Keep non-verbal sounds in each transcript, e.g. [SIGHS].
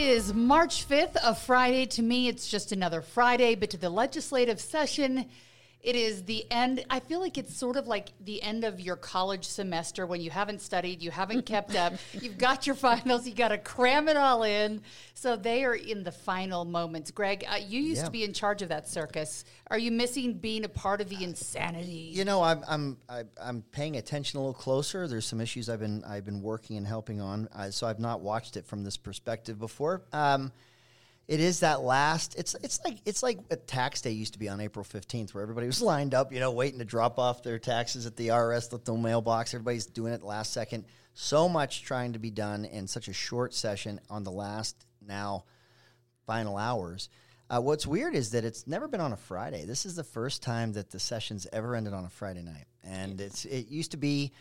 Is March 5th, a Friday. To me, it's just another Friday, but to the legislative session, it is the end. I feel like it's sort of like the end of your college semester when you haven't studied, you haven't [LAUGHS] kept up, you've got your finals, you got to cram it all in. So they are in the final moments. Greg, uh, you used Yeah. to be in charge of that circus. Are you missing being a part of the insanity? You know, I'm I'm I- I'm paying attention a little closer. There's some issues I've been I've been working and helping on, uh, so I've not watched it from this perspective before. Um, it is that last. It's it's like it's like a tax day used to be on April 15th, where everybody was [LAUGHS] lined up, you know, waiting to drop off their taxes at the IRS little mailbox. Everybody's doing it last second. So much trying to be done in such a short session on the last now final hours. Uh, what's weird is that it's never been on a Friday. This is the first time that the sessions ever ended on a Friday night, and it's it used to be.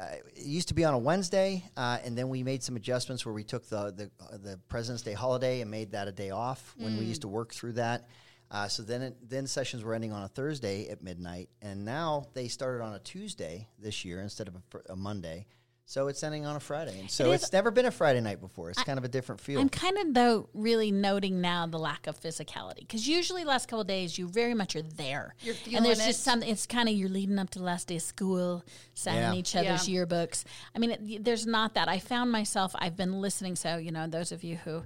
Uh, it used to be on a Wednesday, uh, and then we made some adjustments where we took the the, uh, the President's Day holiday and made that a day off when we used to work through that. Uh, so then it, then sessions were ending on a Thursday at midnight, and now they started on a Tuesday this year instead of a, a Monday. So it's ending on a Friday, and so It is- it's never been a Friday night before. It's kind of a different feel. I'm kind of though really noting now the lack of physicality because usually last couple of days you very much are there, You're and there's feeling just something. It's kind of you're leading up to the last day of school, signing Yeah. each other's Yeah. yearbooks. I mean, it, there's not that. I found myself. I've been listening. So you know, those of you who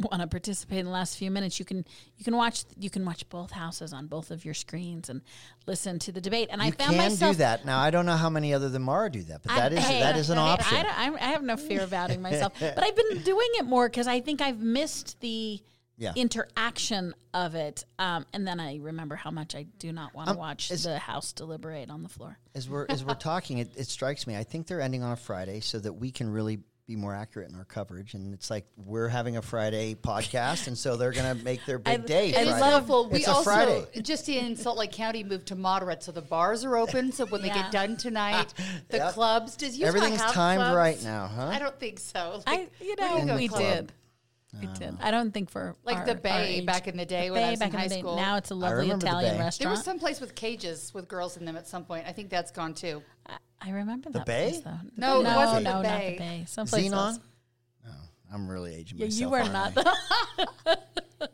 want to participate in the last few minutes, you can you can watch you can watch both houses on both of your screens and listen to the debate. And I found can myself do that. Now I don't know how many other than Maura do that, but that is hey, that is an option. I, I'm- have no fear of outing myself, [LAUGHS] but I've been doing it more because I think I've missed the Yeah. interaction of it, um, and then I remember how much I do not want to Um, watch is- the House deliberate on the floor. as we're as we're [LAUGHS] talking, it, it strikes me. I think they're ending on a Friday so that we can really be more accurate in our coverage. And it's like we're having a Friday podcast, and so they're going to make their big day. It is Friday. awful. We It's a also Friday. just in Salt Lake County moved to moderate, so the bars are open. So when they get done tonight, [LAUGHS] the Yep. clubs. Does Utah Everything's have timed clubs? right now, huh? I don't think so. I, Like, you know, go we club? did. We did. I don't think for Like our- the our Bay age. back in the day The when I was back in in high the day. school. Now it's a lovely remember the Italian Bay. There was some place with cages with girls in them at some point. I think that's gone too. I, I remember that The Bay? place, though. No, it no, wasn't the no, not Bay. the Bay. Someplace Xenon? else. I'm really aging Yeah, myself. you are aren't not. I? The,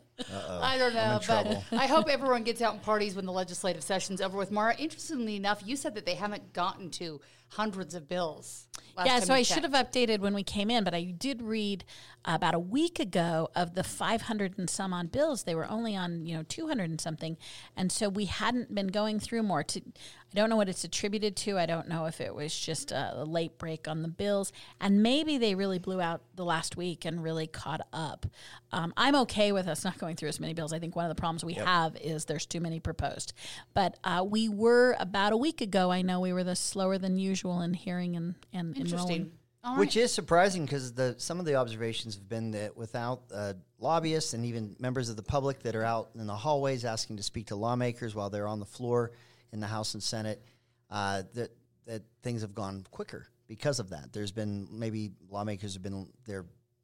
I don't know, but trouble. [LAUGHS] I hope everyone gets out and parties when the legislative session's over with. Maura, interestingly enough, you said that they haven't gotten to hundreds of bills. last yeah, time so you I should have updated when we came in, but I did read about a week ago of the 500 and some on bills. They were only on, you know, 200 and something. And so we hadn't been going through more. To, I don't know what it's attributed to. I don't know if it was just a, a late break on the bills. And maybe they really blew out the last week and really caught up. Um, I'm okay with us [LAUGHS] not going through as many bills. I think one of the problems we have is there's too many proposed. But uh, we were about a week ago, I know we were the slower than usual in hearing and, and enrolling. Interesting. Which is surprising because the some of the observations have been that without uh, lobbyists and even members of the public that are out in the hallways asking to speak to lawmakers while they're on the floor in the House and Senate, uh, that that things have gone quicker because of that. There's been maybe lawmakers have been their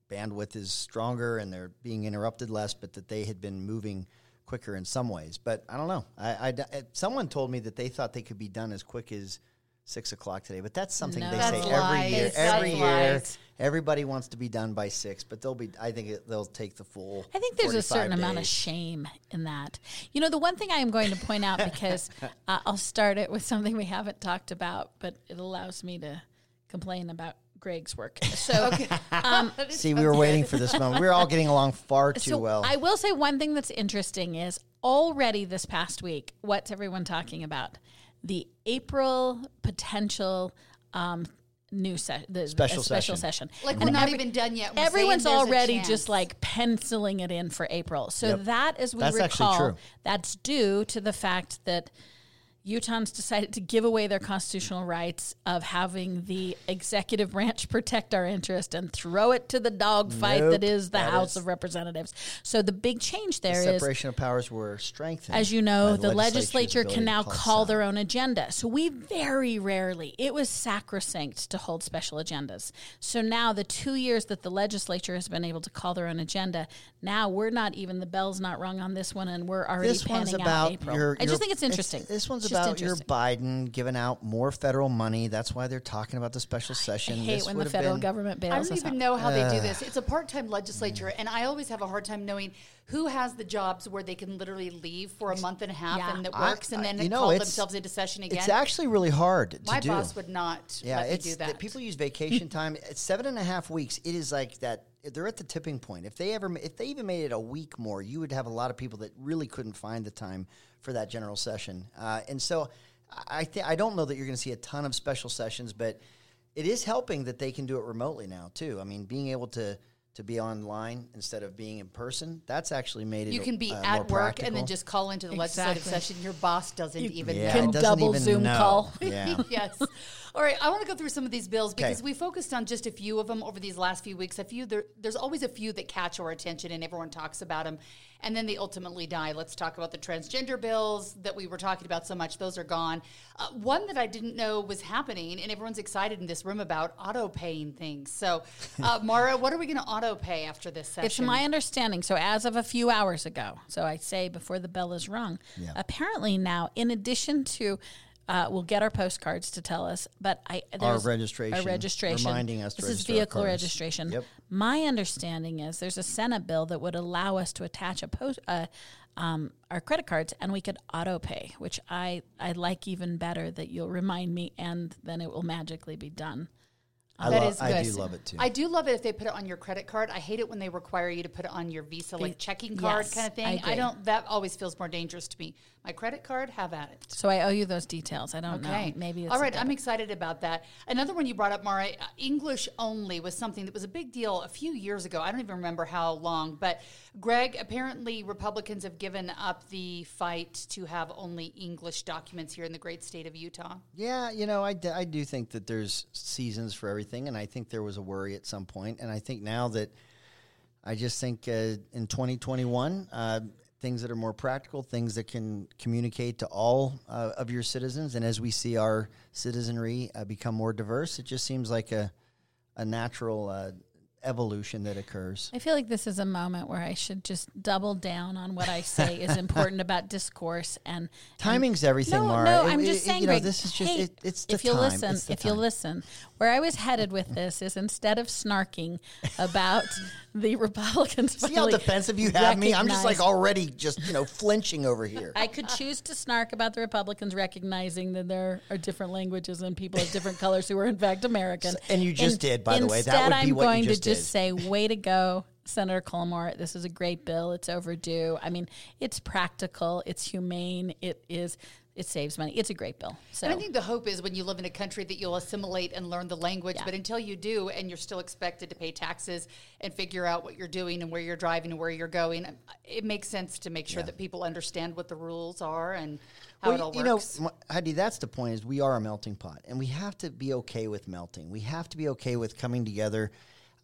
bandwidth is stronger and they're being interrupted less, but that they had been moving quicker in some ways. But I don't know. I, I- I- someone told me that they thought they could be done as quick as six o'clock today, but that's something No. they That's say every year. That's Every year, lies. everybody wants to be done by six, but they'll be. I think it, they'll take the full. I think there's a 45 certain amount of shame in that. You know, the one thing I am going to point out because [LAUGHS] uh, I'll start it with something we haven't talked about, but it allows me to complain about Greg's work. So, [LAUGHS] um, [LAUGHS] See, we were waiting for this moment. We were all getting along far too so well. I will say one thing that's interesting is already this past week, what's everyone talking about? The April potential um, new se- the Special special session. session. Like And we're not every- even done yet. We're Everyone's there's a already just like penciling it in for April. So Yep. that, as we That's actually recall, true. that's due to the fact that Utahns decided to give away their constitutional rights of having the executive branch protect our interest and throw it to the dog fight Nope, that is the that House is- of Representatives. So the big change The there is separation of powers were strengthened. as you know, the legislature's legislature can now call call their own agenda. So we very rarely, it was sacrosanct to hold special agendas. So now the two years that the legislature has been able to call their own agenda, now we're not even the bell's not rung on this one, and we're already This one's panning out April. your, I just think it's interesting. This one's It's about your. Biden giving out more federal money. That's why they're talking about the special I session. hate This when the federal been- government bails I don't us even out. know how they do this. It's a part-time legislature, and I always have a hard time knowing who has the jobs where they can literally leave for a month and a half Yeah. and it I- works, and then you know, call themselves into session again. It's actually really hard to My do. boss would not Yeah, let me it's do that that. people use vacation time. It's seven and a half weeks. It is like that. They're at the tipping point. If they ever, if they even made it a week more, you would have a lot of people that really couldn't find the time for that general session. Uh, and so, I think I don't know that you're going to see a ton of special sessions, but it is helping that they can do it remotely now too. I mean, being able to to be online instead of being in person, that's actually made it. you can be uh, at work and then just call into the legislative Exactly. session. Your boss doesn't even yeah, know. can it doesn't double even Zoom know. call. Yeah. [LAUGHS] yes. [LAUGHS] All right. I want to go through some of these bills because Okay. we focused on just a few of them over these last few weeks. A few there, there's always a few that catch our attention and everyone talks about them, and then they ultimately die. Let's talk about the transgender bills that we were talking about so much. Those are gone. Uh, one that I didn't know was happening, and everyone's excited in this room about auto paying things. So, [LAUGHS] uh, Maura, what are we going to auto pay after this session? It's my understanding. So, as of a few hours ago, so I say before the bell is rung, Yeah. apparently now, in addition to, uh, we'll get our postcards to tell us, but I Our there's registration, our registration, reminding us to this is vehicle registration. Yep. My understanding is there's a Senate bill that would allow us to attach a post. Uh, um, our credit cards and we could auto pay, which I, I like even better that you'll remind me and then it will magically be done. I, That lo- is I good. do love it too. I do love it if they put it on your credit card. I hate it when they require you to put it on your Visa, like checking card Yes, kind of thing. I I, don't. That always feels more dangerous to me. My credit card, have at it. So I owe you those details. I don't Okay, know. Maybe it's all. I'm excited about that. Another one you brought up, Maura, English only was something that was a big deal a few years ago. I don't even remember how long, but Greg, apparently Republicans have given up the fight to have only English documents here in the great state of Utah. Yeah, you know, I, d- I do think that there's seasons for everything, and I think there was a worry at some point, and I think now that I just think uh, in 2021, uh, things that are more practical, things that can communicate to all uh, of your citizens, and as we see our citizenry uh, become more diverse, it just seems like a a natural uh, evolution that occurs. I feel like this is a moment where I should just double down on what I say is [LAUGHS] important about discourse and Timing's everything, no, Maura. no. I'm it- just it- saying, you know, this is just hey, it, it's the if you'll time. listen, if you'll listen, where I was headed with this is instead of snarking about [LAUGHS] the Republicans, See how defensive you have me? I'm just like already just you know flinching over here. I could choose to snark about the Republicans recognizing that there are different languages and people of different colors who are in fact American. And you just did, by the way. That Instead, would be I'm what you going just to just say, "Way to go, Senator Cullimore! This is a great bill. It's overdue. I mean, it's practical. It's humane. It is. It saves money. It's a great bill. So And I think the hope is when you live in a country that you'll assimilate and learn the language. Yeah. But until you do, and you're still expected to pay taxes and figure out what you're doing and where you're driving and where you're going, it makes sense to make sure that people understand what the rules are and how it all you works. know, M- Heidi, that's the point. Is we are a melting pot, and we have to be okay with melting. We have to be okay with coming together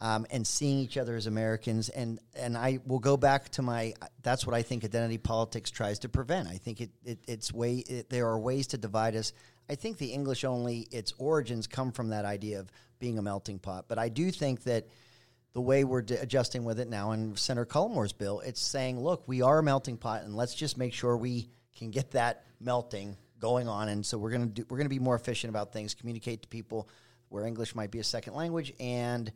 um, and seeing each other as Americans. And and I will go back to my. That's what I think identity politics tries to prevent. I think it, it it's way. It, there are ways to divide us. I think the English only its origins come from that idea of being a melting pot. But I do think that the way we're d- adjusting with it now in Senator Cullimore's bill, it's saying, look, we are a melting pot, and let's just make sure we can get that melting going on. And so we're gonna do, we're gonna be more efficient about things, communicate to people where English might be a second language, and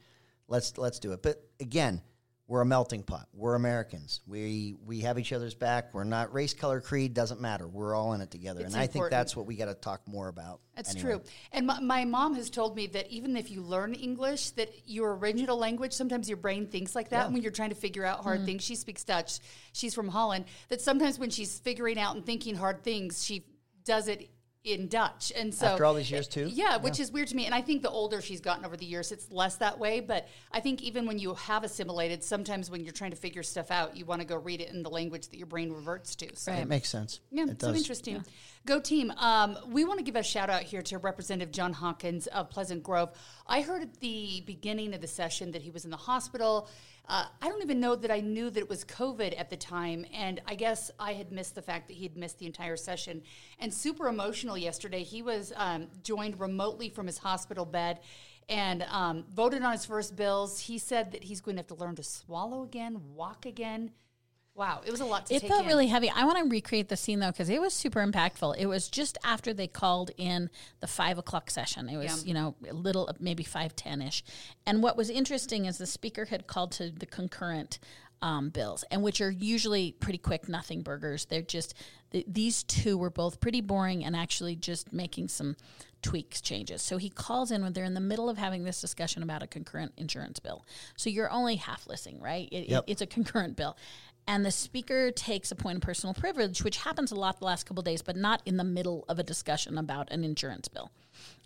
let's let's do it. But again, we're a melting pot. We're Americans. We we have each other's back. We're not race, color, creed doesn't matter. We're all in it together, It's and I think that's what we got to talk more about. That's anyway. true. And my, my mom has told me that even if you learn English, that your original language, sometimes your brain thinks like that when you're trying to figure out hard mm-hmm. things. She speaks Dutch. She's from Holland. That sometimes when she's figuring out and thinking hard things, she does it in Dutch. And so After all these years, too? Yeah, which is weird to me. And I think the older she's gotten over the years, it's less that way. But I think even when you have assimilated, sometimes when you're trying to figure stuff out, you want to go read it in the language that your brain reverts to. So. It makes sense. Yeah, it so does. interesting. Go team. Um, we want to give a shout out here to Representative Jon Hawkins of Pleasant Grove. I heard at the beginning of the session that he was in the hospital. Uh, I don't even know that I knew that it was COVID at the time, and I guess I had missed the fact that he had missed the entire session. And super emotional yesterday. He was um, joined remotely from his hospital bed and um, voted on his first bills. He said that he's going to have to learn to swallow again, walk again. Wow, it was a lot to It take felt in. really heavy. I want to recreate the scene though because it was super impactful. It was just after they called in the five o'clock session. It was Yeah. you know a little maybe five ten ish. And what was interesting is the speaker had called to the concurrent um, bills, and which are usually pretty quick, nothing burgers. They're just th- these two were both pretty boring and actually just making some tweaks changes. So he calls in when they're in the middle of having this discussion about a concurrent insurance bill. So you're only half listening, right? It, Yep. it, it's a concurrent bill. And the speaker takes a point of personal privilege, which happens a lot the last couple of days, but not in the middle of a discussion about an insurance bill.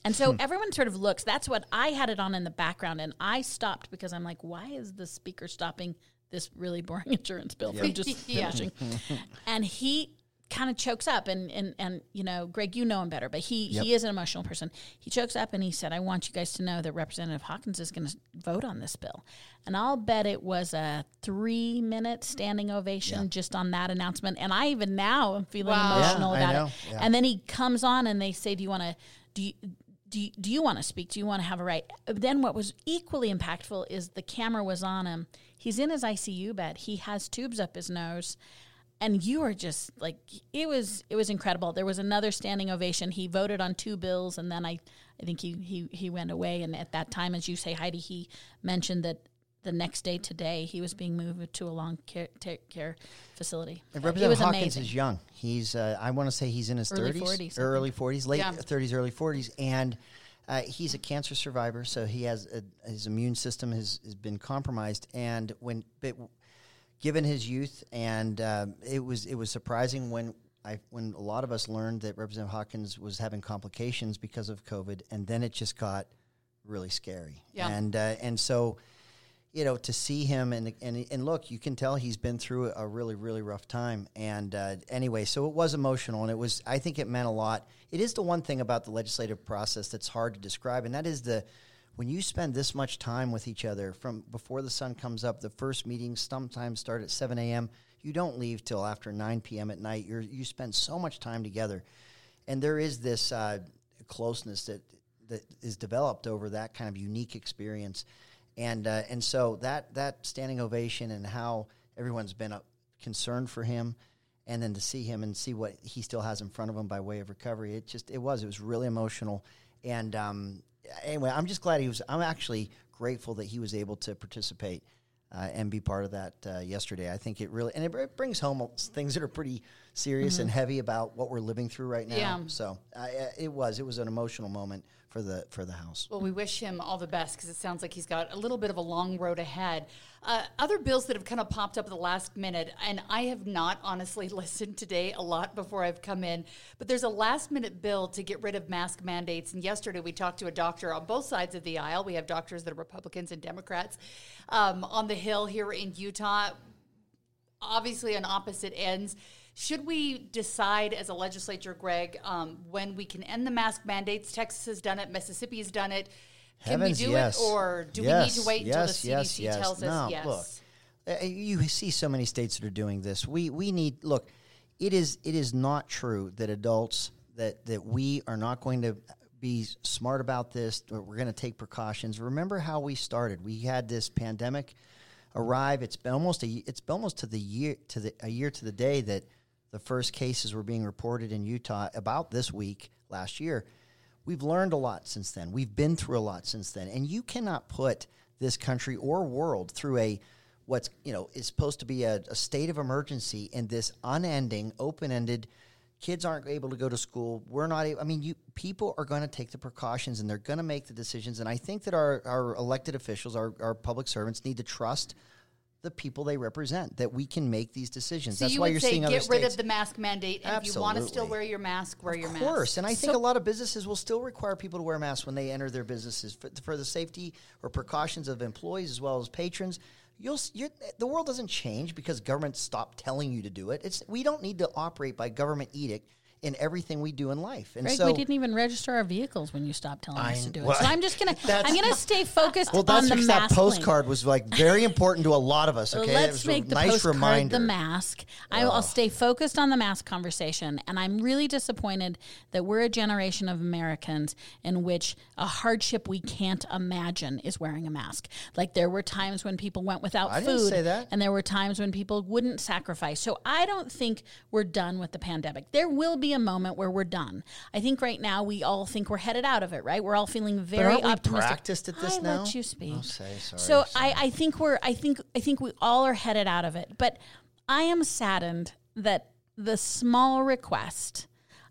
And so hmm. everyone sort of looks. That's what I had it on in the background, and I stopped because I'm like, why is the speaker stopping this really boring [LAUGHS] insurance bill from just [LAUGHS] Yeah. finishing? [LAUGHS] and he kind of chokes up and, and and you know greg you know him better but he he is an emotional person he chokes up and he said i want you guys to know that representative hawkins is going to vote on this bill and i'll bet it was a three minute standing ovation just on that announcement and i even now am feeling Wow. emotional Yeah, about it Yeah. and then he comes on and they say do you want to do you do you, do you want to speak? Do you want to have a right? Then what was equally impactful is the camera was on him. He's in his ICU bed. He has tubes up his nose and you were just like it was it was incredible there was another standing ovation he voted on two bills and then i i think he he, he went away and at that time as you say heidi he mentioned that the next day today he was being moved to a long care, care facility And Representative was Hawkins amazing is young. He's, uh, I want to say he's in his Early 30s, 40s, early 40s, late Yeah. 30s, early 40s. And uh, he's a cancer survivor, so he has a, his immune system has, has been compromised. And when, but given his youth, and um, it was it was surprising when I when a lot of us learned that Representative Hawkins was having complications because of COVID, and then it just got really scary. Yeah. And uh, and so you know, to see him and and and look, you can tell he's been through a really really rough time. And uh, anyway, so it was emotional, and it was. I think it meant a lot. It is the one thing about the legislative process that's hard to describe, and that is the when you spend this much time with each other from before the sun comes up. The first meetings sometimes start at seven a.m. You don't leave till after nine p.m. at night. You're you spend so much time together, and there is this uh, closeness that that is developed over that kind of unique experience and uh, and so that that standing ovation and how everyone's been uh, concerned for him, and then to see him and see what he still has in front of him by way of recovery, it just it was it was really emotional. And um, anyway, I'm just glad he was. I'm actually grateful that he was able to participate uh, and be part of that uh, yesterday. I think it really and it, br- brings home things that are pretty serious and heavy about what we're living through right now. Yeah. So uh, it was it was an emotional moment for the for the house. Well, we wish him all the best because it sounds like he's got a little bit of a long road ahead. Uh, other bills that have kind of popped up at the last minute, and I have not honestly [LAUGHS] listened today a lot before I've come in, but there's a last minute bill to get rid of mask mandates. And yesterday we talked to a doctor on both sides of the aisle. We have doctors that are Republicans and Democrats um, on the Hill here in Utah obviously on opposite ends. Should we decide as a legislature, Greg, um, when we can end the mask mandates? Texas has done it, Mississippi has done it. Can Heavens, we do yes. it, or do we need to wait yes, until the yes, CDC yes. tells No, us yes? Look, uh, you see so many states that are doing this. We we need look. It is it is not true that adults that that we are not going to be smart about this. Or we're going to take precautions. Remember how we started? We had this pandemic arrive. It's been almost a it's been almost to the year to the a year to the day that the first cases were being reported in Utah about this week last year. We've learned a lot since then. We've been through a lot since then. And you cannot put this country or world through a what's you know is supposed to be a, a state of emergency in this unending, open-ended. Kids aren't able to go to school. We're not. Able, I mean, you people are going to take the precautions and they're going to make the decisions. And I think that our, our elected officials, our, our public servants, need to trust the people they represent that we can make these decisions. So That's you why would you're say seeing other get rid states. of the mask mandate, and if you want to still Absolutely. wear your mask, wear your mask. Of mask. course, and I think a lot of businesses will still require people to wear masks when they enter their businesses for, for the safety or precautions of employees as well as patrons. You'll, s- you're, the world doesn't change because government stopped telling you to do it. It's we don't need to operate by government edict in everything we do in life. And Greg, so we didn't even register our vehicles when you stopped telling us to do it. well, so I'm just gonna [LAUGHS] I'm gonna stay focused well, on that's the because mask that link. postcard was like very important to a lot of us. [LAUGHS] Okay, let's it was make a the nice postcard reminder. the mask. I, I'll stay focused on the mask conversation, and I'm really disappointed that we're a generation of Americans in which a hardship we can't imagine is wearing a mask. Like there were times when people went without I food, didn't say that. and there were times when people wouldn't sacrifice. So I don't think we're done with the pandemic. There will be a moment where we're done. I think right now we all think we're headed out of it. Right? We're all feeling very aren't we optimistic. practiced at this I now? let you speak. Oh, say, sorry, so sorry. I, I think we're I think I think we all are headed out of it. But I am saddened that the small request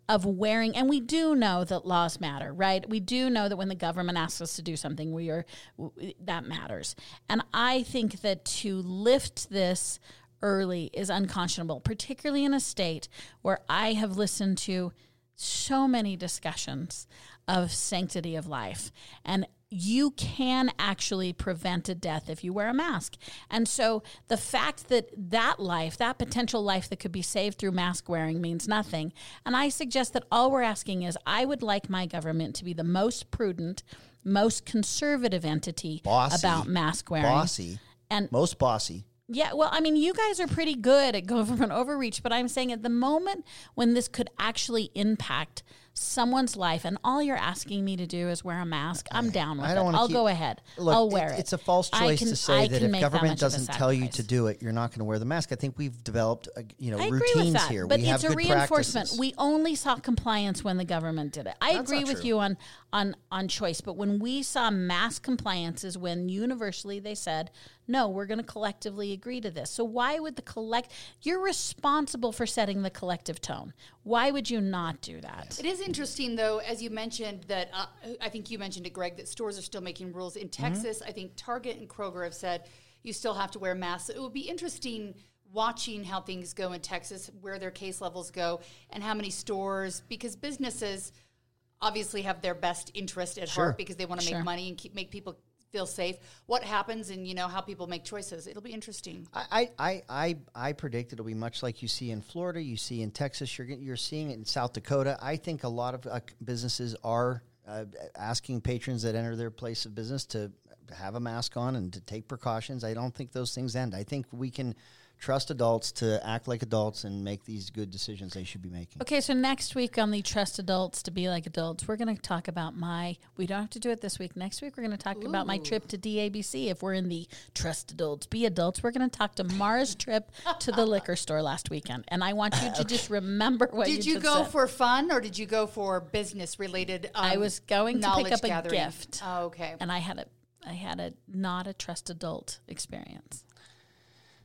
of wearing and we do know that laws matter, right? We do know that when the government asks us to do something, we are w- that matters. And I think that to lift this early is unconscionable, particularly in a state where I have listened to so many discussions of sanctity of life and you can actually prevent a death if you wear a mask. And so the fact that that life, that potential life that could be saved through mask wearing means nothing. And I suggest that all we're asking is I would like my government to be the most prudent, most conservative entity Bossy. about mask wearing. bossy, And most bossy. Yeah, well, I mean, you guys are pretty good at [LAUGHS] government overreach, but I'm saying at the moment when this could actually impact someone's life, and all you're asking me to do is wear a mask, I'm down with I don't it. I'll keep- go ahead. Look, I'll wear it- it. It's a false choice can- to say that if that government a doesn't tell you to do it, you're not going to wear the mask. I think we've developed, uh, you know, I routines that, here. but we it's a reinforcement. practices. We only saw compliance when the government did it. I That's agree with true. you on on on choice, but when we saw mass compliance is when universally they said, "No, we're going to collectively agree to this." So why would the collect? You're responsible for setting the collective tone. Why would you not do that? It is interesting, though, as you mentioned that uh, I think you mentioned it, Greg, that stores are still making rules in Mm-hmm. Texas. I think Target and Kroger have said you still have to wear masks. So It would be interesting watching how things go in Texas, where their case levels go, and how many stores because businesses obviously have their best interest at Sure. heart because they want to Sure. make money and keep make people feel safe. What happens, and you know how people make choices. It'll be interesting. I, I, I, I predict it'll be much like you see in Florida, you see in Texas, you're, you're seeing it in South Dakota. I think a lot of uh, businesses are uh, asking patrons that enter their place of business to have a mask on and to take precautions. I don't think those things end. I think we can trust adults to act like adults and make these good decisions they should be making. Okay, so next week on the Trust Adults to Be Like Adults, we're going to talk about my. We don't have to do it this week. Next week, we're going to talk about my trip to DABC. If we're in the Trust Adults Be Adults, we're going to talk to Maura's trip to the [LAUGHS] liquor store last weekend. And I want you to just remember what Did you you just go said. for fun or did you go for business related? Um, I was going to pick knowledge up a gift. Oh, okay. And I had a. I had a not a trust adult experience.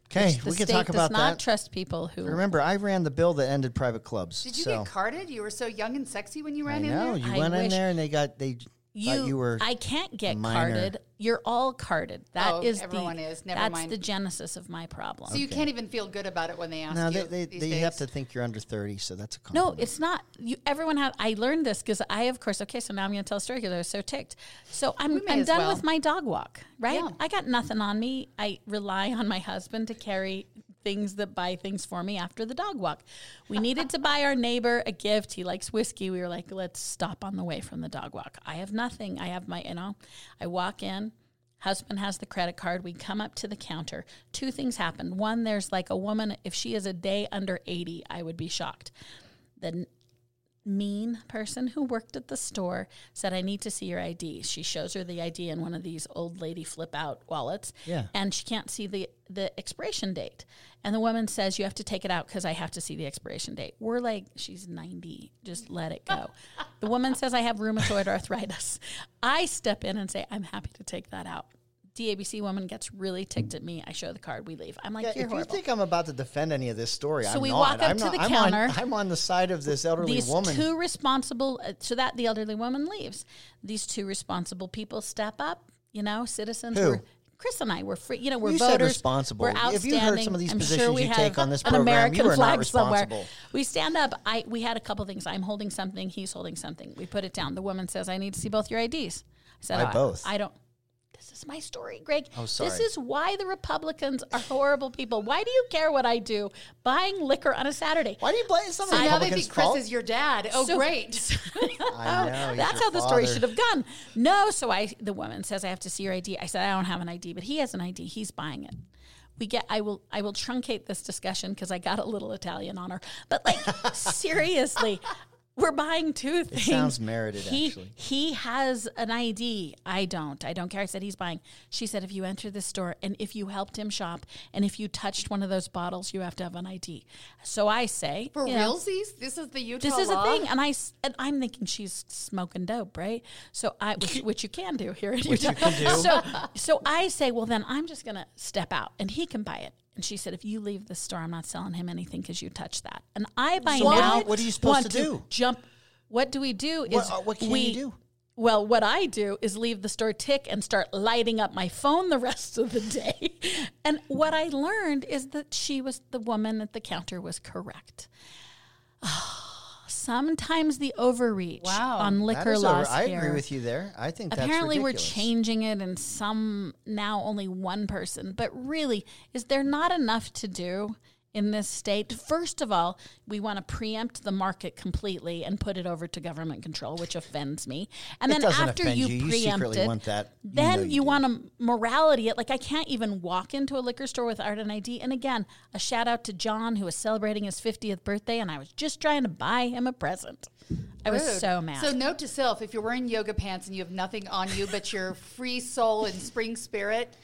Okay, we can state talk does about not that. trust people who. Remember, I ran the bill that ended private clubs. Did you so get carded? You were so young and sexy when you I ran in know there. you I went in wish- there and they got they you, you were. I can't get carded. You're all carded. That oh, is Oh, everyone the, is. Never that's mind. the genesis of my problem. So you can't even feel good about it when they ask no, you. they they, these they days. have to think you're under thirty, so that's a no, it's not. You everyone have. I learned this because I, of course. Okay, so now I'm going to tell a story because I was so ticked. So I'm I'm done well. with my dog walk. Right. Yeah. I got nothing on me. I rely on my husband to carry things that buy things for me after the dog walk. We needed to buy our neighbor a gift. He likes whiskey. We were like, let's stop on the way from the dog walk. I have nothing. I have my, you know, I walk in. Husband has the credit card. We come up to the counter. Two things happen. One, there's like a woman, if she is a day under 80, I would be shocked. The mean person who worked at the store said, I need to see your ID. She shows her the ID in one of these old lady flip out wallets. Yeah. And she can't see the, the expiration date. And the woman says, You have to take it out because I have to see the expiration date. We're like, She's 90. Just let it go. [LAUGHS] the woman says, I have rheumatoid arthritis. I step in and say, I'm happy to take that out. DABC woman gets really ticked at me. I show the card. We leave. I'm like, Yeah, You're if horrible. you think I'm about to defend any of this story, So I'm we not. walk up I'm to not, the I'm counter. On, [LAUGHS] I'm on the side of this elderly these woman. two responsible uh, so that the elderly woman leaves these two responsible people step up you know citizens Who? were Chris and I were free. You know, we're You said voters. responsible. We're outstanding. If you heard some of these I'm positions sure we you take on this an program, you American are not flag somewhere. responsible. We stand up. I we had a couple things. I'm holding something. He's holding something. We put it down. The woman says, "I need to see both your IDs." I said, "I- both? I don't." This is my story, Greg. Oh, sorry. This is why the Republicans are horrible people. Why do you care what I do? Buying liquor on a Saturday. Why do you blame some So of the now they Republicans' think Chris fault? is your dad. Oh, So- great. [LAUGHS] I know. [LAUGHS] he's That's your how the story should have gone. No, so I the woman says I have to see your ID. I said I don't have an ID, but he has an ID. He's buying it. We get I will I will truncate this discussion because I got a little Italian on her. But like [LAUGHS] seriously, we're buying two things. It sounds merited, He actually. he has an ID. I don't. I don't care. I said he's buying. She said if you enter the store and if you helped him shop and if you touched one of those bottles, you have to have an ID. So I say For you know. This is the Utah this is law? a thing, and I s- and I'm thinking she's smoking dope, right? So I, which, [LAUGHS] which you can do here in Utah. So so I say, well, then I'm just gonna step out, and he can buy it. And she said, if you leave the store, I'm not selling him anything because you touched that. And I by So what- now, what are you supposed to do? Jump. What do we do? Is What- uh, what can we, you do? Well, what I do is leave the store tick and start lighting up my phone the rest of the day. [LAUGHS] And what I learned is that she was the woman at the counter was correct. [SIGHS] Sometimes the overreach Wow. on liquor is over- laws I here. agree with you there. I think that's Apparently, we're changing it, and some now only one person. But really, is there not enough to do in this state? First of all, we want to preempt the market completely and put it over to government control, which offends me. And It then after you you. You preempt secretly it, want that. You then know you, you want to morality. It. Like I can't even walk into a liquor store without an ID. And again, a shout out to John who was celebrating his 50th birthday, and I was just trying to buy him a present. I was Rude. so mad. So note to self: if you're wearing yoga pants and you have nothing on you but your free soul and spring spirit,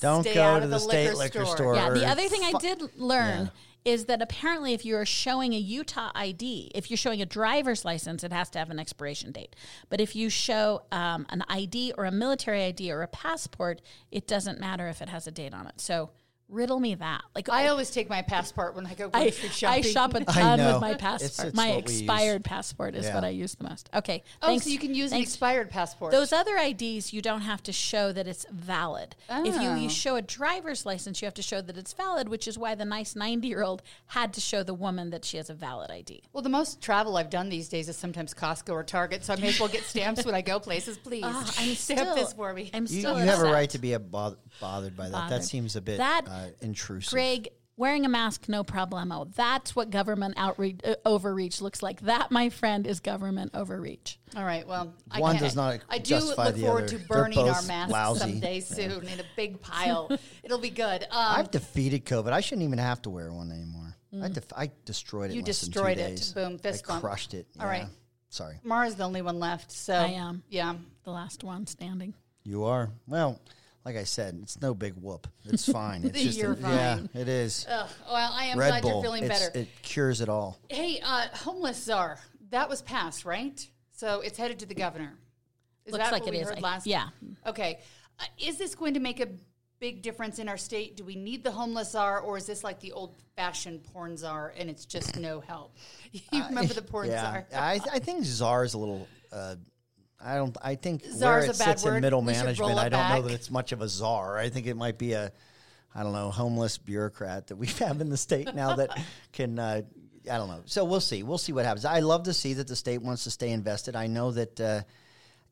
Don't stay go out to of the state liquor, liquor store. store. Yeah, the other thing I did learn is that apparently if you're showing a Utah ID, if you're showing a driver's license, it has to have an expiration date. But if you show um, an ID or a military ID or a passport, it doesn't matter if it has a date on it. So riddle me that. Like I always take my passport when I go I, grocery I shopping. shop a [LAUGHS] I ton with my passport. it's my what we use. expired passport is Yeah. what I use the most. Okay. Oh, thanks- so you can use an expired passport. Those other IDs, you don't have to show that it's valid. If you, Oh. you show a driver's license, you have to show that it's valid, which is why the nice 90 year old had to show the woman that she has a valid ID. well, the most travel I've done these days is sometimes Costco or Target, so I may as well get stamps when I go places. [LAUGHS] Please, Ah, I'm stamp still, this for me. I'm You, still you have a right to be a both- bothered by that. That seems a bit That- uh, intrusive. Greg, wearing a mask, no problemo. That's what government outreach uh, overreach looks like. That, my friend, is government overreach. All right. Well, I One can't- does not I do look the forward other. to burning our masks lousy. someday soon in a big [LAUGHS] pile. It'll be good. Um, I've defeated COVID. I shouldn't even have to wear one anymore. I, def- I destroyed it. Mm. You in less than two destroyed it. days. Boom, fist I bump. crushed it. All right. Sorry. Maura's the only one left. So I am. Yeah. The last one standing. You are well. Like I said, it's no big whoop. It's fine. [LAUGHS] It's just You're yeah, fine. it is. Ugh, well, I am Red glad Bull. you're feeling it's- better. It cures it all. hey, uh, homeless czar. That was passed, right? So it's headed to the governor. Is Looks that like what it we is. heard I- last? yeah. Okay. Uh, is this going to make a big difference in our state? Do we need the homeless czar, or is this like the old-fashioned porn czar, and it's just no help? [LAUGHS] You remember the porn [LAUGHS] yeah, czar? I, th- I think czar is a little. Uh, I don't. I think Czar's where it sits word. in middle We management, I don't know that it's much of a czar. I think it might be a, I don't know, homeless bureaucrat that we [LAUGHS] have in the state now that [LAUGHS] can. Uh, I don't know. So we'll see. We'll see what happens. I love to see that the state wants to stay invested. I know that. Uh,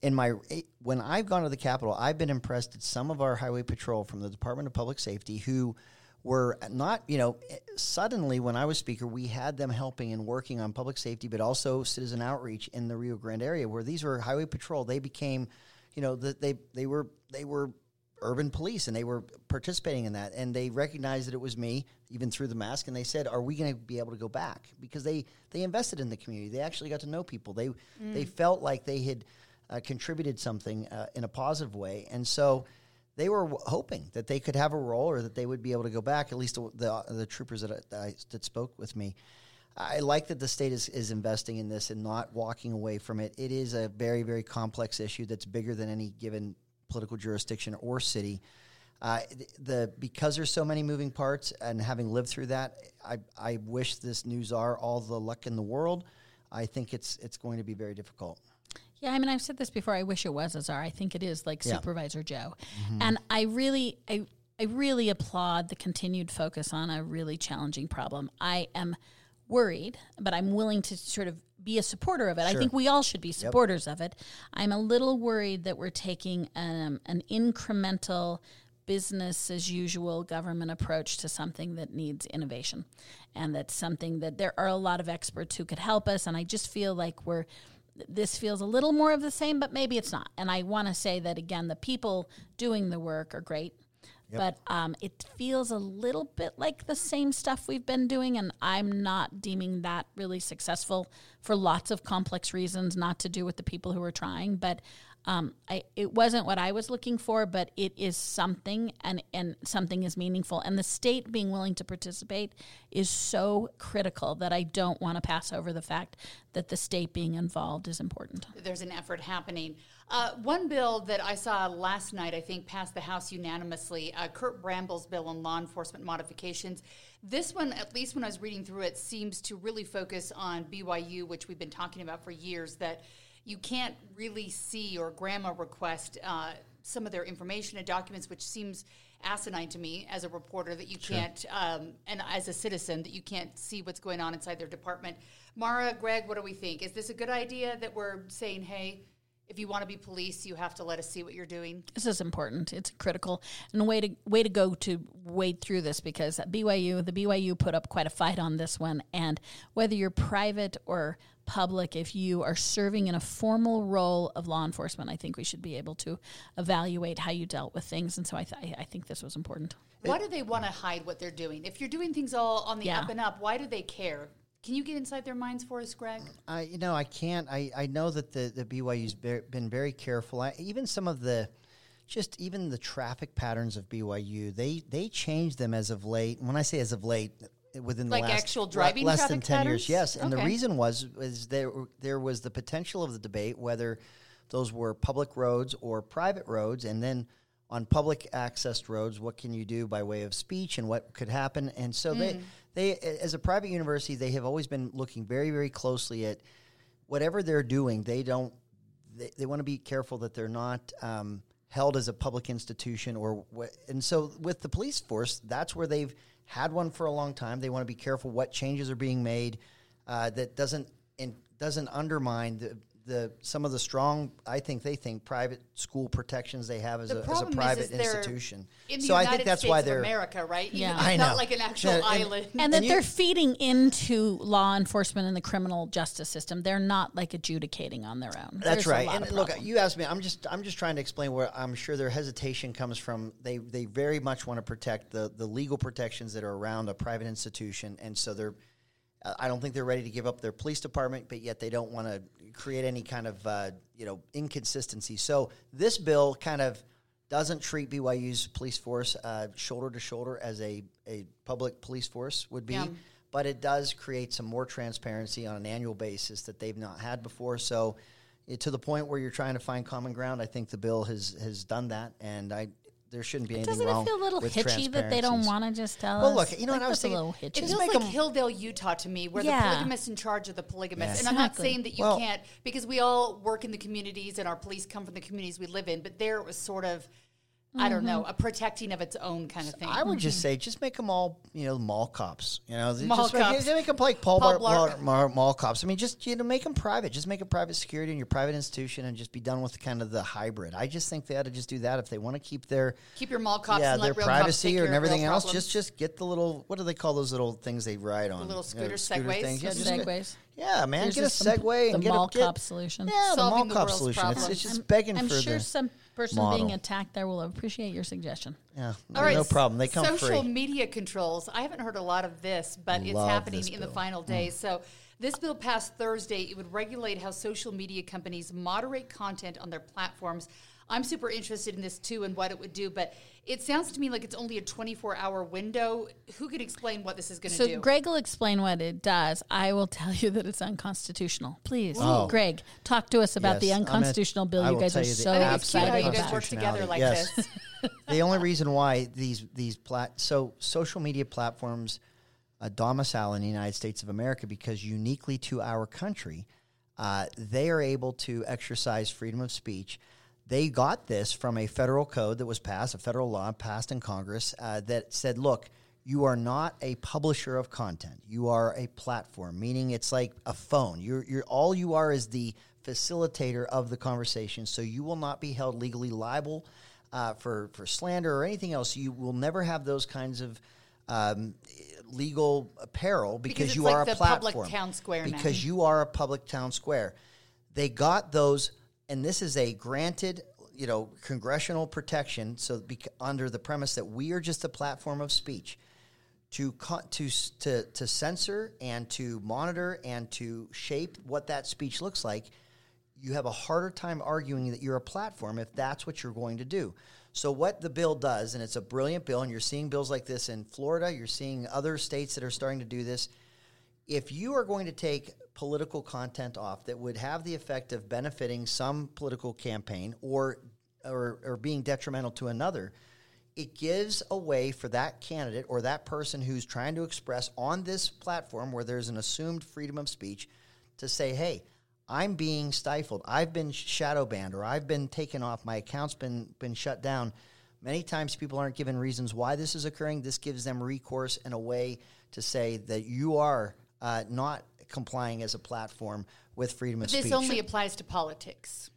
in my when I've gone to the Capitol, I've been impressed at some of our highway patrol from the Department of Public Safety who were not, you know, suddenly when I was speaker, we had them helping and working on public safety, but also citizen outreach in the Rio Grande area, where these were highway patrol. They became, you know, the, they they were they were urban police and they were participating in that. And they recognized that it was me even through the mask and they said are we going to be able to go back? Because they they invested in the community. They actually got to know people. They they felt like they had uh, contributed something uh, in a positive way. And so they were w- hoping that they could have a role or that they would be able to go back at least the the, the troopers that, I, that, I, that spoke with me I like that the state is, is investing in this and not walking away from it. It is a very, very complex issue that's bigger than any given political jurisdiction or city. Uh, the because there's so many moving parts, and having lived through that, I, I wish this new czar all the luck in the world. I think it's it's going to be very difficult. Yeah, I mean, I've said this before. I wish it was Azar. I think it is like Yeah. Supervisor Joe, and I really, I, I really applaud the continued focus on a really challenging problem. I am worried, but I'm willing to sort of be a supporter of it. I think we all should be supporters of it. I'm a little worried that we're taking um, an incremental business as usual government approach to something that needs innovation and that's something that there are a lot of experts who could help us and i just feel like we're this feels a little more of the same but maybe it's not and i want to say that again the people doing the work are great but um, it feels a little bit like the same stuff we've been doing, and I'm not deeming that really successful for lots of complex reasons, not to do with the people who are trying. But um, I, it wasn't what I was looking for, but it is something, and, and something is meaningful. And the state being willing to participate is so critical that I don't want to pass over the fact that the state being involved is important. there's an effort happening. Uh, one bill that I saw last night, I think, passed the House unanimously. Uh, Curt Bramble's bill on law enforcement modifications. This one, at least when I was reading through it, seems to really focus on BYU, which we've been talking about for years. That you can't really see or GRAMA request uh, some of their information and documents, which seems asinine to me as a reporter that you can't, um, and as a citizen that you can't see what's going on inside their department. Maura, Greg, what do we think? Is this a good idea that we're saying, hey? If you want to be police, you have to let us see what you're doing. This is important. It's critical and a way to way to go to wade through this because at BYU, the BYU put up quite a fight on this one. And whether you're private or public, if you are serving in a formal role of law enforcement, I think we should be able to evaluate how you dealt with things. And so I, th- I think this was important. Why do they want to hide what they're doing? If you're doing things all on the Yeah. up and up, why do they care? Can you get inside their minds for us, Greg? I, you know, I can't. I, I know that the, the BYU's be, been very careful. I, even some of the, just even the traffic patterns of BYU, they they changed them as of late. When I say as of late, within the last actual driving less than ten patterns? years, yes. And the reason was is there there was the potential of the debate whether those were public roads or private roads, and then on public accessed roads, what can you do by way of speech and what could happen? And so Mm. they they as a private university, they have always been looking very very closely at whatever they're doing. They don't they, they want to be careful that they're not um, held as a public institution or and so with the police force that's where they've had one for a long time they want to be careful what changes are being made uh, that doesn't and doesn't undermine the the some of the strong I think they think private school protections they have as, The a, as a problem is, private is institution In the so United I think that's States why they're America, right? Yeah. Even- I know. not like an actual Yeah, and- island. And that you- they're feeding into law enforcement and the criminal justice system. They're not like adjudicating on their own. That's There's right. And look, you asked me. I'm just I'm just trying to explain where I'm sure their hesitation comes from. They they very much want to protect the the legal protections that are around a private institution, and so they're. I don't think they're ready to give up their police department, but yet they don't want to create any kind of uh, you know inconsistency. So this bill kind of doesn't treat BYU's police force uh, shoulder to shoulder as a, a public police force would be, Yeah. but it does create some more transparency on an annual basis that they've not had before. So, eh, to the point where you're trying to find common ground, I think the bill has has done that, and I there shouldn't be anything Doesn't wrong. it feel a little with hitchy that they don't want to just tell Well, us? Well, look, you know what I was that's a little It hitchy. Just feels make like 'em- Hildale, Utah to me, where Yeah. the polygamist's in charge of the polygamists. Yes. And I'm not saying that you Well- can't, because we all work in the communities and our police come from the communities we live in, but there it was sort of, I don't know, Mm-hmm. a protecting of its own kind of thing. I would just say, just make them all, you know, mall cops. You know, Mall just make, cops. Just make them like Paul, Paul Bar, Blart. Blart, Mar- mall cops. I mean, just you know, make them private. Just make a private security in your private institution, and just be done with kind of the hybrid. I just think they ought to just do that if they want to keep their Keep your mall cops yeah and let their real cops take privacy care and everything real else. problems. Just just get the little what do they call those little things they ride on? little You know, scooter segways? things. Yeah, The just get- Segways. yeah, man, Here's get a just some- Segway and get mall a get, cop solution. Yeah, the Solving mall the cop world's solution. It's, problems. just I'm- begging I'm for sure the some person model. being attacked there will appreciate your suggestion. yeah. All right, no problem. They come social free. media controls. I haven't heard a lot of this, but it's happening in the final mm. days. So this bill passed Thursday. It would regulate how social media companies moderate content on their platforms. I'm super interested in this too and what it would do, but it sounds to me like it's only a 24 hour window. Who could explain what this is going to So do? So Greg will explain what it does. I will [LAUGHS] tell you that it's unconstitutional. Please, Oh. Greg, talk to us about the Yes, I'm gonna- unconstitutional bill you guys are so I think it's cute how excited you guys work together like Yes. this. [LAUGHS] the only reason why these these plat so social media platforms uh, domicile in the United States of America because uniquely to our country, uh, they are able to exercise freedom of speech. They got this from a federal code that was passed, a federal law passed in Congress uh, that said, look, you are not a publisher of content. You are a platform, meaning it's like a phone. You're, you're all you are is the facilitator of the conversation. So you will not be held legally liable uh, for for slander or anything else. You will never have those kinds of um, legal peril because, Because you it's are like a platform. town square now. Because you are a public town square. They got those, and this is a granted, you know, congressional protection. So bec- under the premise that we are just a platform of speech to co- to to to censor and to monitor and to shape what that speech looks like, you have a harder time arguing that you're a platform if that's what you're going to do. So what the bill does, and it's a brilliant bill, and you're seeing bills like this in Florida, you're seeing other states that are starting to do this. If you are going to take political content off that would have the effect of benefiting some political campaign or or, or being detrimental to another, it gives a way for that candidate or that person who's trying to express on this platform where there's an assumed freedom of speech to say, hey, I'm being stifled. I've been shadow banned or I've been taken off. My account's been, been shut down. Many times people aren't given reasons why this is occurring. This gives them recourse and a way to say that you are uh, not complying as a platform with freedom of This speech. only applies to politics.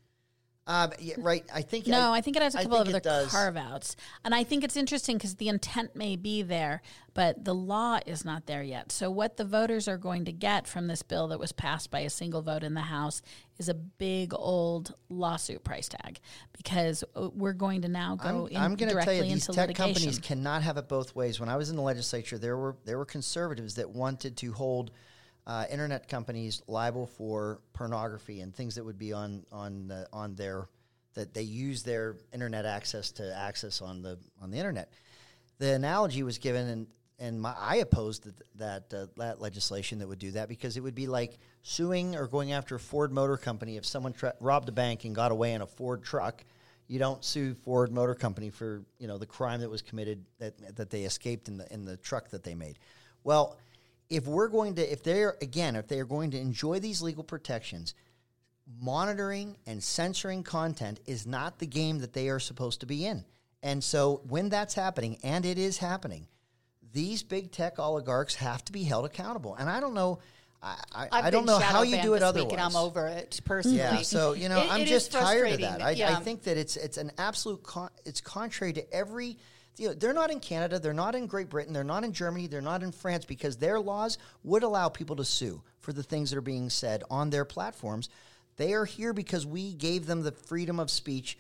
Um, yeah, right. I think No, I think it has a I couple of other it does. carve outs. And I think it's interesting because the intent may be there, but the law is not there yet. So, what the voters are going to get from this bill that was passed by a single vote in the House is a big old lawsuit price tag because uh, we're going to now go I'm, in, I'm going to directly tell you, these into tech litigation. companies cannot have it both ways. When I was in the legislature, there were there were conservatives that wanted to hold uh, internet companies liable for pornography and things that would be on on the, on their that they use their internet access to access on the on the internet. The analogy was given, and and my, I opposed th- that uh, that legislation that would do that because it would be like suing or going after a Ford Motor Company if someone tra- robbed a bank and got away in a Ford truck. You don't sue Ford Motor Company for you know the crime that was committed that that they escaped in the in the truck that they made. Well, if we're going to if they're again if they are going to enjoy these legal protections, monitoring and censoring content is not the game that they are supposed to be in. And so when that's happening, and it is happening, these big tech oligarchs have to be held accountable. And I don't know, I, I, I've don't know how you do it otherwise. and I'm over it personally. Yeah, so you know, [LAUGHS] It- I'm it just tired of that. I, yeah. I think that it's it's an absolute con- it's contrary to every. You know, they're not in Canada, they're not in Great Britain, they're not in Germany, they're not in France because their laws would allow people to sue for the things that are being said on their platforms. They are here because we gave them the freedom of speech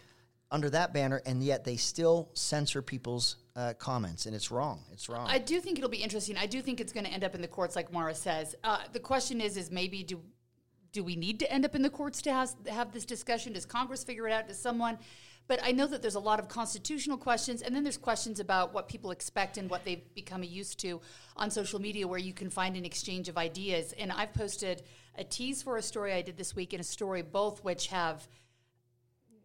under that banner, and yet they still censor people's uh, comments, and it's wrong. It's wrong. I do think it'll be interesting. I do think it's going to end up in the courts, like Maura says. Uh, the question is, is maybe do do we need to end up in the courts to have, have this discussion? Does Congress figure it out? Does someone? But I know that there's a lot of constitutional questions, and then there's questions about what people expect and what they've become used to on social media, where you can find an exchange of ideas. And I've posted a tease for a story I did this week and a story both which have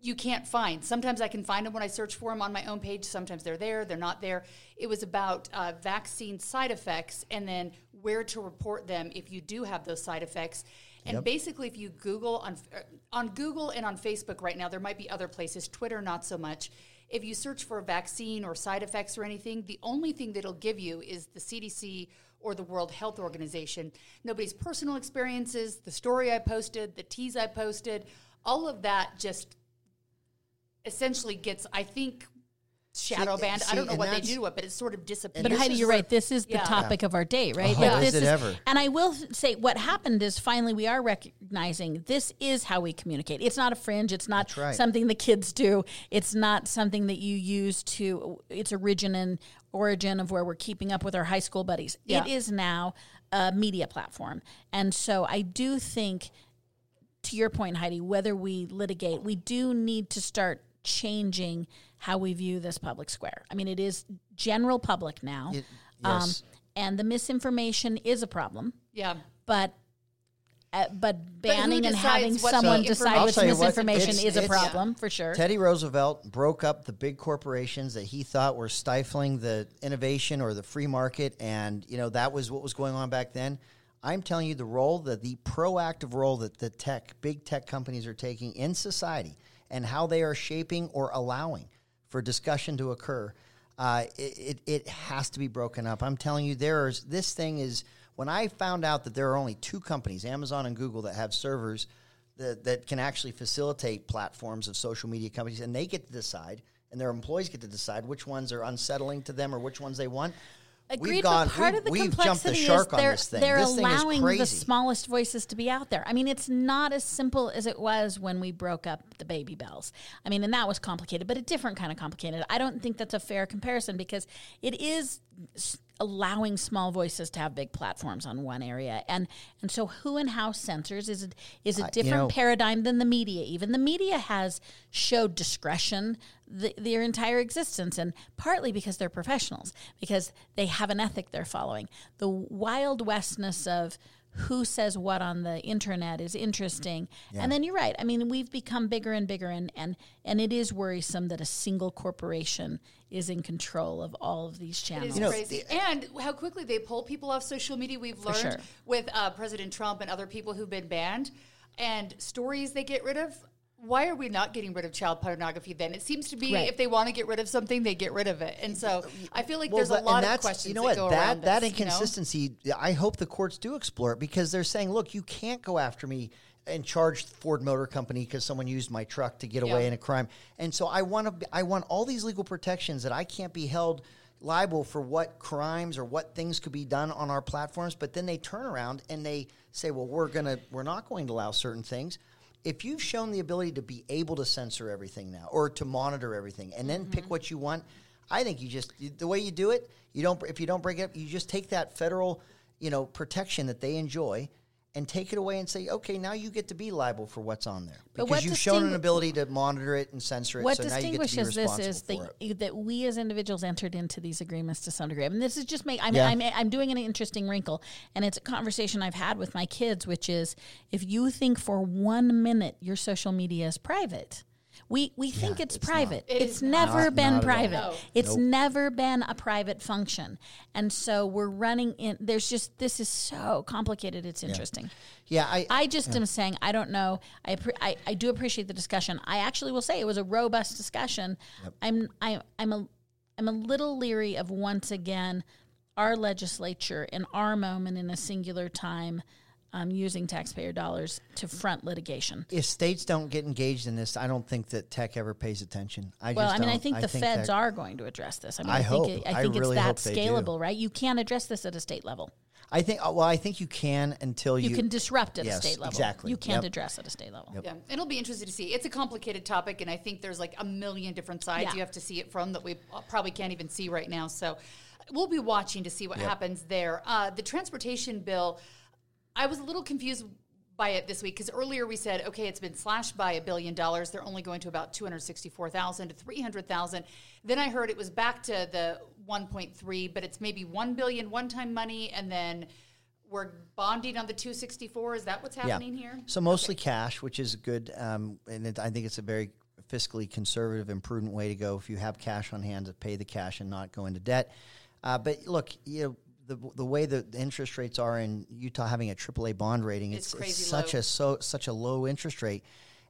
you can't find. Sometimes I can find them when I search for them on my own page. Sometimes they're there, they're not there. It was about uh, vaccine side effects and then where to report them if you do have those side effects. And basically, if you Google on uh, on Google and on Facebook right now, there might be other places. Twitter, not so much. If you search for a vaccine or side effects or anything, the only thing that it'll give you is the CDC or the World Health Organization. Nobody's personal experiences, the story I posted, the tease I posted, all of that just essentially gets, I think, shadow See, banned. I don't know what they do to it, but it's sort of disappeared. But Heidi, you're right. This is the Yeah. topic of our day, right? Oh, Like, is this it ever? And I will say, what happened is finally we are recognizing this is how we communicate. It's not a fringe. It's not right. something the kids do. It's not something that you use to its origin and origin of where we're keeping up with our high school buddies. Yeah. It is now a media platform, and so I do think to your point, Heidi, whether we litigate, we do need to start changing how we view this public square. I mean, it is general public now. It- Um, yes. and the misinformation is a problem, yeah. but uh, but banning and having someone information- decide I'll what's what, misinformation is a it's- problem for sure. Teddy Roosevelt broke up the big corporations that he thought were stifling the innovation or the free market, and you know that was what was going on back then. I'm telling you the role, the, the proactive role that the tech, big tech companies are taking in society and how they are shaping or allowing for discussion to occur, uh, it, it, it has to be broken up. I'm telling you, there's this thing is when I found out that there are only two companies, Amazon and Google, that have servers that, that can actually facilitate platforms of social media companies, and they get to decide, and their employees get to decide which ones are unsettling to them or which ones they want. Agreed, we've gone, but part we've, of the we've jumped the complexity shark is they're, this thing. they're this thing is allowing crazy. the smallest voices to be out there. I mean, it's not as simple as it was when we broke up the baby bells. I mean, and that was complicated, but a different kind of complicated. I don't think that's a fair comparison because it is allowing small voices to have big platforms on one area, and and so who and how censors is a, is a different know- paradigm than the media. Even the media has showed discretion the, their entire existence, and partly because they're professionals, because they have an ethic they're following. The wild westness of who says what on the internet is interesting. And then you're right. I mean, we've become bigger and bigger, and, and, and it is worrisome that a single corporation is in control of all of these channels. is You know, crazy. and how quickly they pull people off social media. We've learned sure. with uh, President Trump and other people who've been banned, and stories they get rid of. Why are we not getting rid of child pornography then? It seems to be Right. if they want to get rid of something, they get rid of it. And so I feel like Well, there's a lot of that's- questions You know that what? go that around that this, you know? inconsistency. I hope the courts do explore it because they're saying, look, you can't go after me and charge Ford Motor Company because someone used my truck to get away Yeah. in a crime. And so I want to. I want all these legal protections that I can't be held liable for what crimes or what things could be done on our platforms. But then they turn around and they say, well, we're gonna we're not going to allow certain things. If you've shown the ability to be able to censor everything now or to monitor everything and then Mm-hmm. pick what you want, I think you just the way you do it, you don't if you don't break it up, you just take that federal, you know, protection that they enjoy and take it away and say, okay, now you get to be liable for what's on there because you've shown an ability to monitor it and censor it. what so now you get to be distinguishes this is the, that we as individuals entered into these agreements to some degree. I mean, this is just make. I'm, Yeah. I'm, I'm doing an interesting wrinkle, and it's a conversation I've had with my kids, which is if you think for one minute your social media is private. We, we think it's, private. It it's never Not- been not private. No. It's never been a private function. And so we're running in there's just this is so complicated. It's interesting. Yeah, I, I just am saying I don't know. I, I I do appreciate the discussion. I actually will say it was a robust discussion. I'm I I'm a I'm a little leery of once again our legislature in our moment in a singular time um, using taxpayer dollars to front litigation. if states don't get engaged in this, I don't think that tech ever pays attention. I Well, just I mean, I don't. think the feds that- are going to address this. I mean, I I, hope. think it, I I think really it's that scalable, right? You can't address this at a state level. I think. uh, Well, I think you can until you, You can disrupt at Yes, a state level. exactly. You can't Yep. address at a state level. Yeah, it'll be interesting to see. It's a complicated topic, and I think there's like a million different sides Yeah. you have to see it from that we probably can't even see right now. So we'll be watching to see what happens there. Uh, the transportation bill, I was a little confused by it this week because earlier we said, okay, it's been slashed by a billion dollars. They're only going to about two hundred sixty-four thousand to three hundred thousand. Then I heard it was back to the one point three, but it's maybe one billion one-time money, and then. We're bonding on the 264. Is that what's happening here? So mostly cash, which is good, um, and it, I think it's a very fiscally conservative and prudent way to go. If you have cash on hand, to pay the cash and not go into debt. Uh, but look, you know. The, the way the interest rates are in Utah having a AAA bond rating, It's it's, it's such a so such a low interest rate,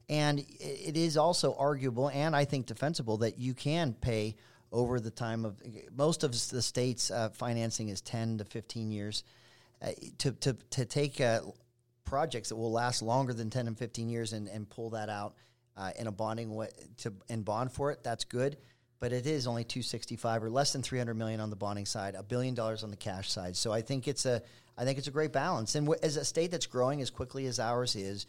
and it is also arguable and I think defensible that you can pay over the time of most of the states' uh, financing is ten to fifteen years. Uh, to to to take uh, projects that will last longer than 10 and 15 years and, and pull that out uh, in a bonding way to and bond for it that's good but it is only 265 or less than 300 million on the bonding side a billion dollars on the cash side. So i think it's a i think it's a great balance. And w- as a state that's growing as quickly as ours is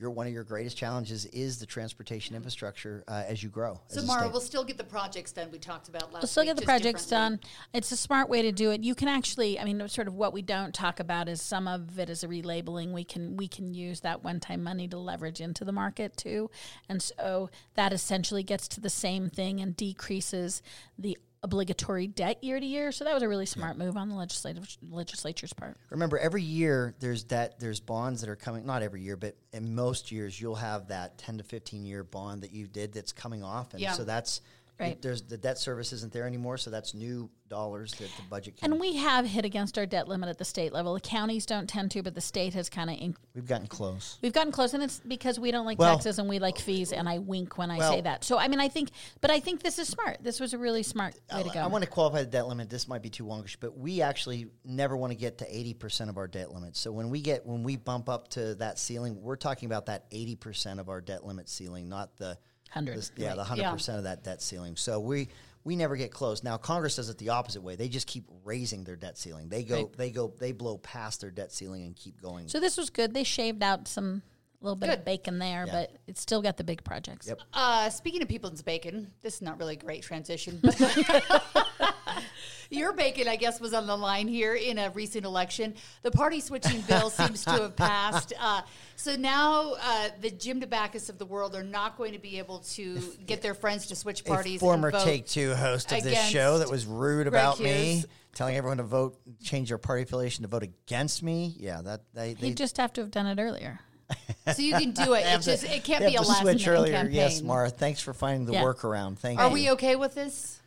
your one of your greatest challenges is the transportation infrastructure uh, as you grow So, Maura, we'll still get the projects done we talked about last We'll still week, get the projects done. It's a smart way to do it. You can actually, I mean, sort of what we don't talk about is some of it is a relabeling. We can we can use that one time money to leverage into the market too, and so that essentially gets to the same thing and decreases the obligatory debt year to year. So that was a really smart move on the legislative legislature's part. Remember, every year there's debt, there's bonds that are coming. Not every year, but in most years you'll have that ten to fifteen year bond that you did that's coming off, and Yeah. so that's Right. There's the debt service isn't there anymore, so that's new dollars that the budget can. And we have hit against our debt limit at the state level. The counties don't tend to, but the state has kind of. Inc- we've gotten close. We've gotten close, and it's because we don't like Well- taxes and we like fees. And I wink when I Well- say that. So I mean, I think, but I think this is smart. This was a really smart way to go. I want to qualify the debt limit. This might be too longish, but we actually never want to get to eighty percent of our debt limit. So when we get when we bump up to that ceiling, we're talking about that eighty percent of our debt limit ceiling, not the 100, this- yeah, right. the hundred percent of that debt ceiling. So we we never get close. Now Congress does it the opposite way. They just keep raising their debt ceiling. They go Right. they go they blow past their debt ceiling and keep going. so this was good. They shaved out some a little bit Good. of bacon there, Yeah. but it's still got the big projects. Yep. Uh, speaking of people's bacon, this is not really a great transition. [LAUGHS] But [LAUGHS] your bacon, I guess, was on the line here in a recent election. The party switching bill [LAUGHS] seems to have passed. Uh, so now uh, the Jim Dabakis of the world are not going to be able to get their friends to switch parties. a former and vote. Take Two host of this show that was rude Greg about me, telling everyone to vote, change their party affiliation to vote against me. Yeah, that they, they He'd just have to have done it earlier. [LAUGHS] So you can do it. It have to- just it can't they be a to last switch minute earlier. campaign. Yes, Maura, thanks for finding the Yeah. workaround. Thank Are you. we okay with this?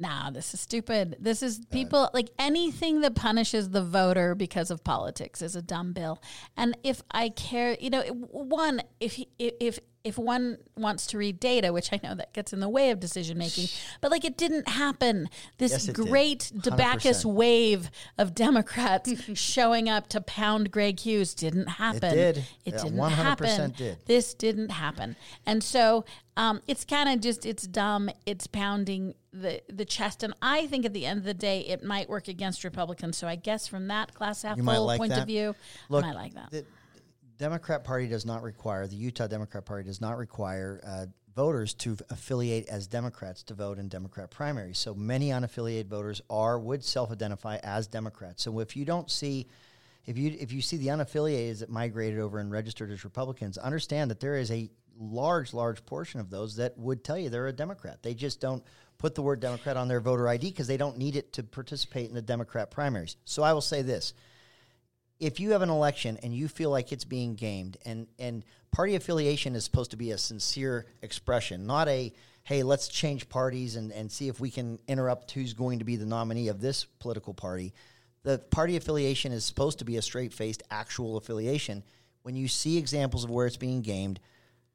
Nah, this is stupid. This is people like anything that punishes the voter because of politics is a dumb bill. And if I care, you know, one if if if one wants to read data, which I know that gets in the way of decision making, but like it didn't happen. This Yes, great 100%. Dabakis wave of Democrats [LAUGHS] showing up to pound Greg Hughes didn't happen. did. It Yeah, didn't 100% happen. did. This didn't happen. And so um, it's kind of just it's dumb. It's pounding the the chest. And I think at the end of the day, it might work against Republicans. So I guess from that glass half full like point that. of view, Look, I might like that. Democrat Party does not require the Utah Democrat Party does not require uh, voters to affiliate as Democrats to vote in Democrat primaries. So many unaffiliated voters are would self-identify as Democrats. So if you don't see if you if you see the unaffiliated that migrated over and registered as Republicans, understand that there is a large large portion of those that would tell you they're a Democrat. They just don't put the word Democrat on their voter ID because they don't need it to participate in the Democrat primaries. So I will say this if you have an election and you feel like it's being gamed and and party affiliation is supposed to be a sincere expression not a hey let's change parties and, and see if we can interrupt who's going to be the nominee of this political party the party affiliation is supposed to be a straight-faced actual affiliation. When you see examples of where it's being gamed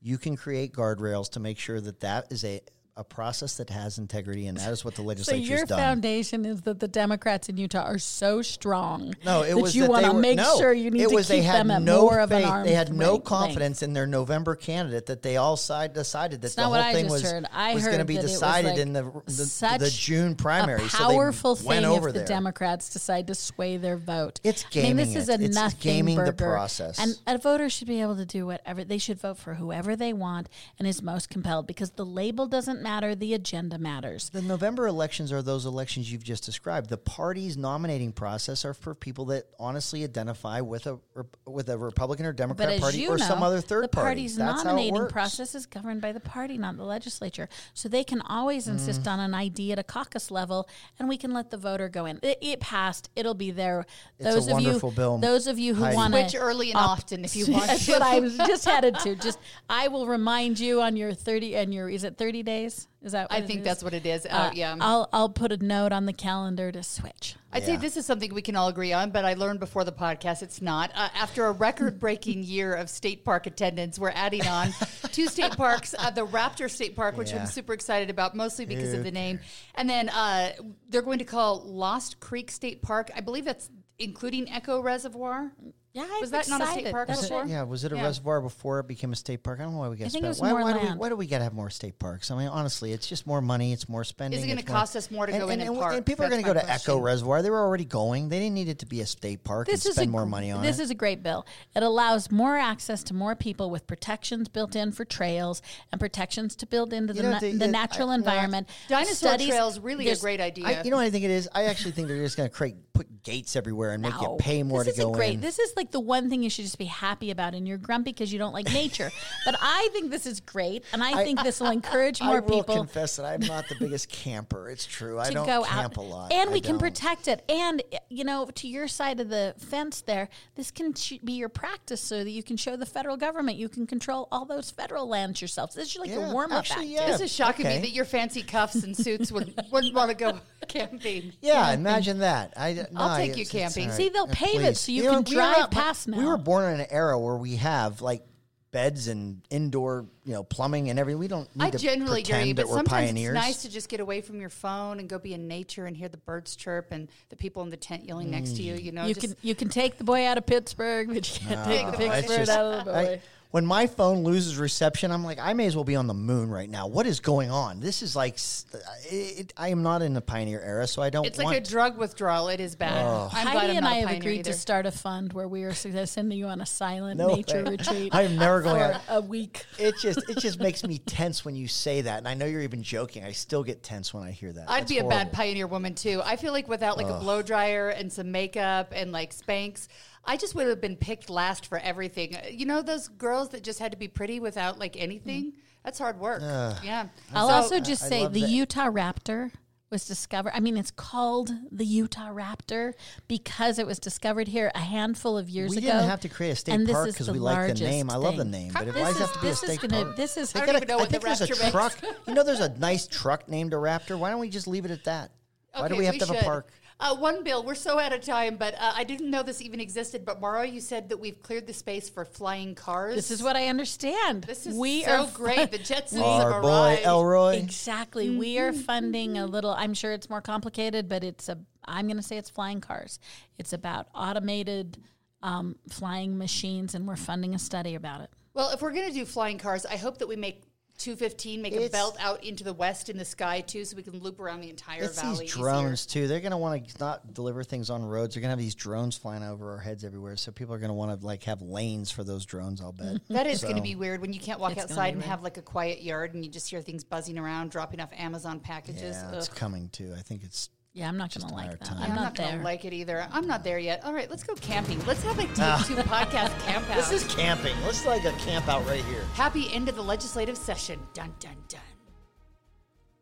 you can create guardrails to make sure that that is a a process that has integrity and that is what the So legislature's your done foundation is that the Democrats in Utah are so strong. No, it that was you want to make no, sure you need it to was keep they had them at no more of an They had no length. confidence in their November candidate that they all side decided that It's the whole thing was heard. I was going to be that it was decided like in the the, such the June primary. So powerful went thing over if the there. Democrats decide to sway their vote. It's I mean, this is it. a It's nothing gaming the process. And a voter should be able to do whatever they should vote for whoever they want and is most compelled because the label doesn't matter, the agenda matters. The November elections are those elections you've just described. The party's nominating process are for people that honestly identify with a with a Republican or Democrat party or know, some other third the party. party's That's how it nominating works. process is governed by the party, not the legislature. So they can always insist Mm. on an ID at a caucus level, and we can let the voter go in. It, it passed. It'll be there. It's a those of wonderful you, bill, those of you who want to Switch early and often if you [LAUGHS] want That's to. what I was just headed to. Just I will remind you on your thirty and your is it thirty days? Is that? What I it think is? that's what it is. Uh, Uh, yeah. I'll I'll put a note on the calendar to switch. I'd say this is something we can all agree on, but I learned before the podcast it's not. Uh, after a record breaking [LAUGHS] year of state park attendance, we're adding on two state parks uh, the Raptor State Park, which Yeah. I'm super excited about, mostly because Who of the name. And then uh, they're going to call Lost Creek State Park. I believe that's including Echo Reservoir. Yeah, I'm Was that not a state park That's before? it. Yeah, was it a Yeah. reservoir before it became a state park? I don't know why we got. I think it why, more why do we land. why do we got to have more state parks? I mean, honestly, it's just more money. It's more spending. Is it gonna it's more- cost us more to go in and and, park? people are going to go to question. Echo Reservoir. They were already going. They didn't need it to be a state park This and is spend a, more money on it. This it. is a great bill. It allows more access to more people with protections built in for trails and protections to build into You the, know, na- the- the the- natural I- no, I- environment. Dinosaur Studies- Trail's really a great idea. I, you know what I think it is? I actually think they're just going to create put gates everywhere and make you pay more this to is go a great, in. This is like like the one thing you should just be happy about, and you're grumpy because you don't like nature. [LAUGHS] but I think this is great, and I, think this will [LAUGHS] encourage more people. I will people confess that I'm not the biggest camper. It's true. [LAUGHS] I to don't go camp out, a lot. and I we can don't. protect it. And you know, to your side of the fence, there, this can sh- be your practice so that you can show the federal government you can control all those federal lands yourself. This is like Yeah, a warm up actually, yeah. This is shocking okay. me that your fancy cuffs and suits would, wouldn't want to go camping. Yeah, imagine that. I, no, I'll take it's- you camping. all right. See, they'll pave it so you know, can we were drive not- past We were born in an era where we have like beds and indoor, you know, plumbing and everything. We don't need I to generally pretend agree, that but we're sometimes pioneers. it's nice to just get away from your phone and go be in nature and hear the birds chirp and the people in the tent yelling next to you. Mm. You know, You just can you can take the boy out of Pittsburgh, but you can't take the the big boy. It's bird just- out of the I- boy. When my phone loses reception, I'm like, I may as well be on the moon right now. What is going on? This is like, uh, it, it- I am not in the pioneer era, so I don't. it's want like a drug withdrawal. It is bad. Oh. I'm glad Heidi I'm and not I a have agreed either. to start a fund where we are uh, sending you on a silent No nature way. retreat. I'm never going for on- a week. It just it just makes me [LAUGHS] tense when you say that, and I know you're even joking. I still get tense when I hear that. I'd That's be a bad pioneer woman too. I feel like without like a blow dryer and some makeup and like Spanx, I just would have been picked last for everything. Uh, You know those girls that just had to be pretty without like anything? That's hard work. yeah. I'll So- also just say the that. Utah Raptor was discovered. I mean, it's called the Utah Raptor because it was discovered here a handful of years We ago. didn't have to create a state and park because we like the largest name. I love the name, but it This always is, have to be a this is state gonna, park. This is I don't got even know a- I what the think there's a Raptor makes. truck. You know, there's a nice truck named a Raptor. Why don't we just leave it at that? [LAUGHS] Why do we have to have should. a park? Uh, one bill. We're so out of time, but uh, I didn't know this even existed. But Maura, you said that we've cleared the space for flying cars. This is what I understand. This is we so are great. The Jetsons [LAUGHS] Our have boy arrived. Elroy. Exactly. We are funding a little. I'm sure it's more complicated, but it's a. I'm going to say it's flying cars. It's about automated um, flying machines, and we're funding a study about it. Well, if we're going to do flying cars, I hope that we make 215 make a It's- belt out into the west in the sky too, so we can loop around the entire It's valley. these easier. drones too. They're gonna want to not deliver things on roads. They're gonna have these drones flying over our heads everywhere. So people are gonna want to like have lanes for those drones. I'll bet That is going to So- be weird when you can't walk It's gonna outside be and weird. have like a quiet yard and you just hear things buzzing around, dropping off Amazon packages. Yeah, it's Ugh. coming too. I think it's Yeah, I'm not going to a like that. time. I'm I'm not, not, going to like it either. I'm not there yet. All right, let's go camping. Let's have a [LAUGHS] TF2 podcast camp out. this is camping. Let's like a camp out right here. Happy end of the legislative session. Dun dun dun.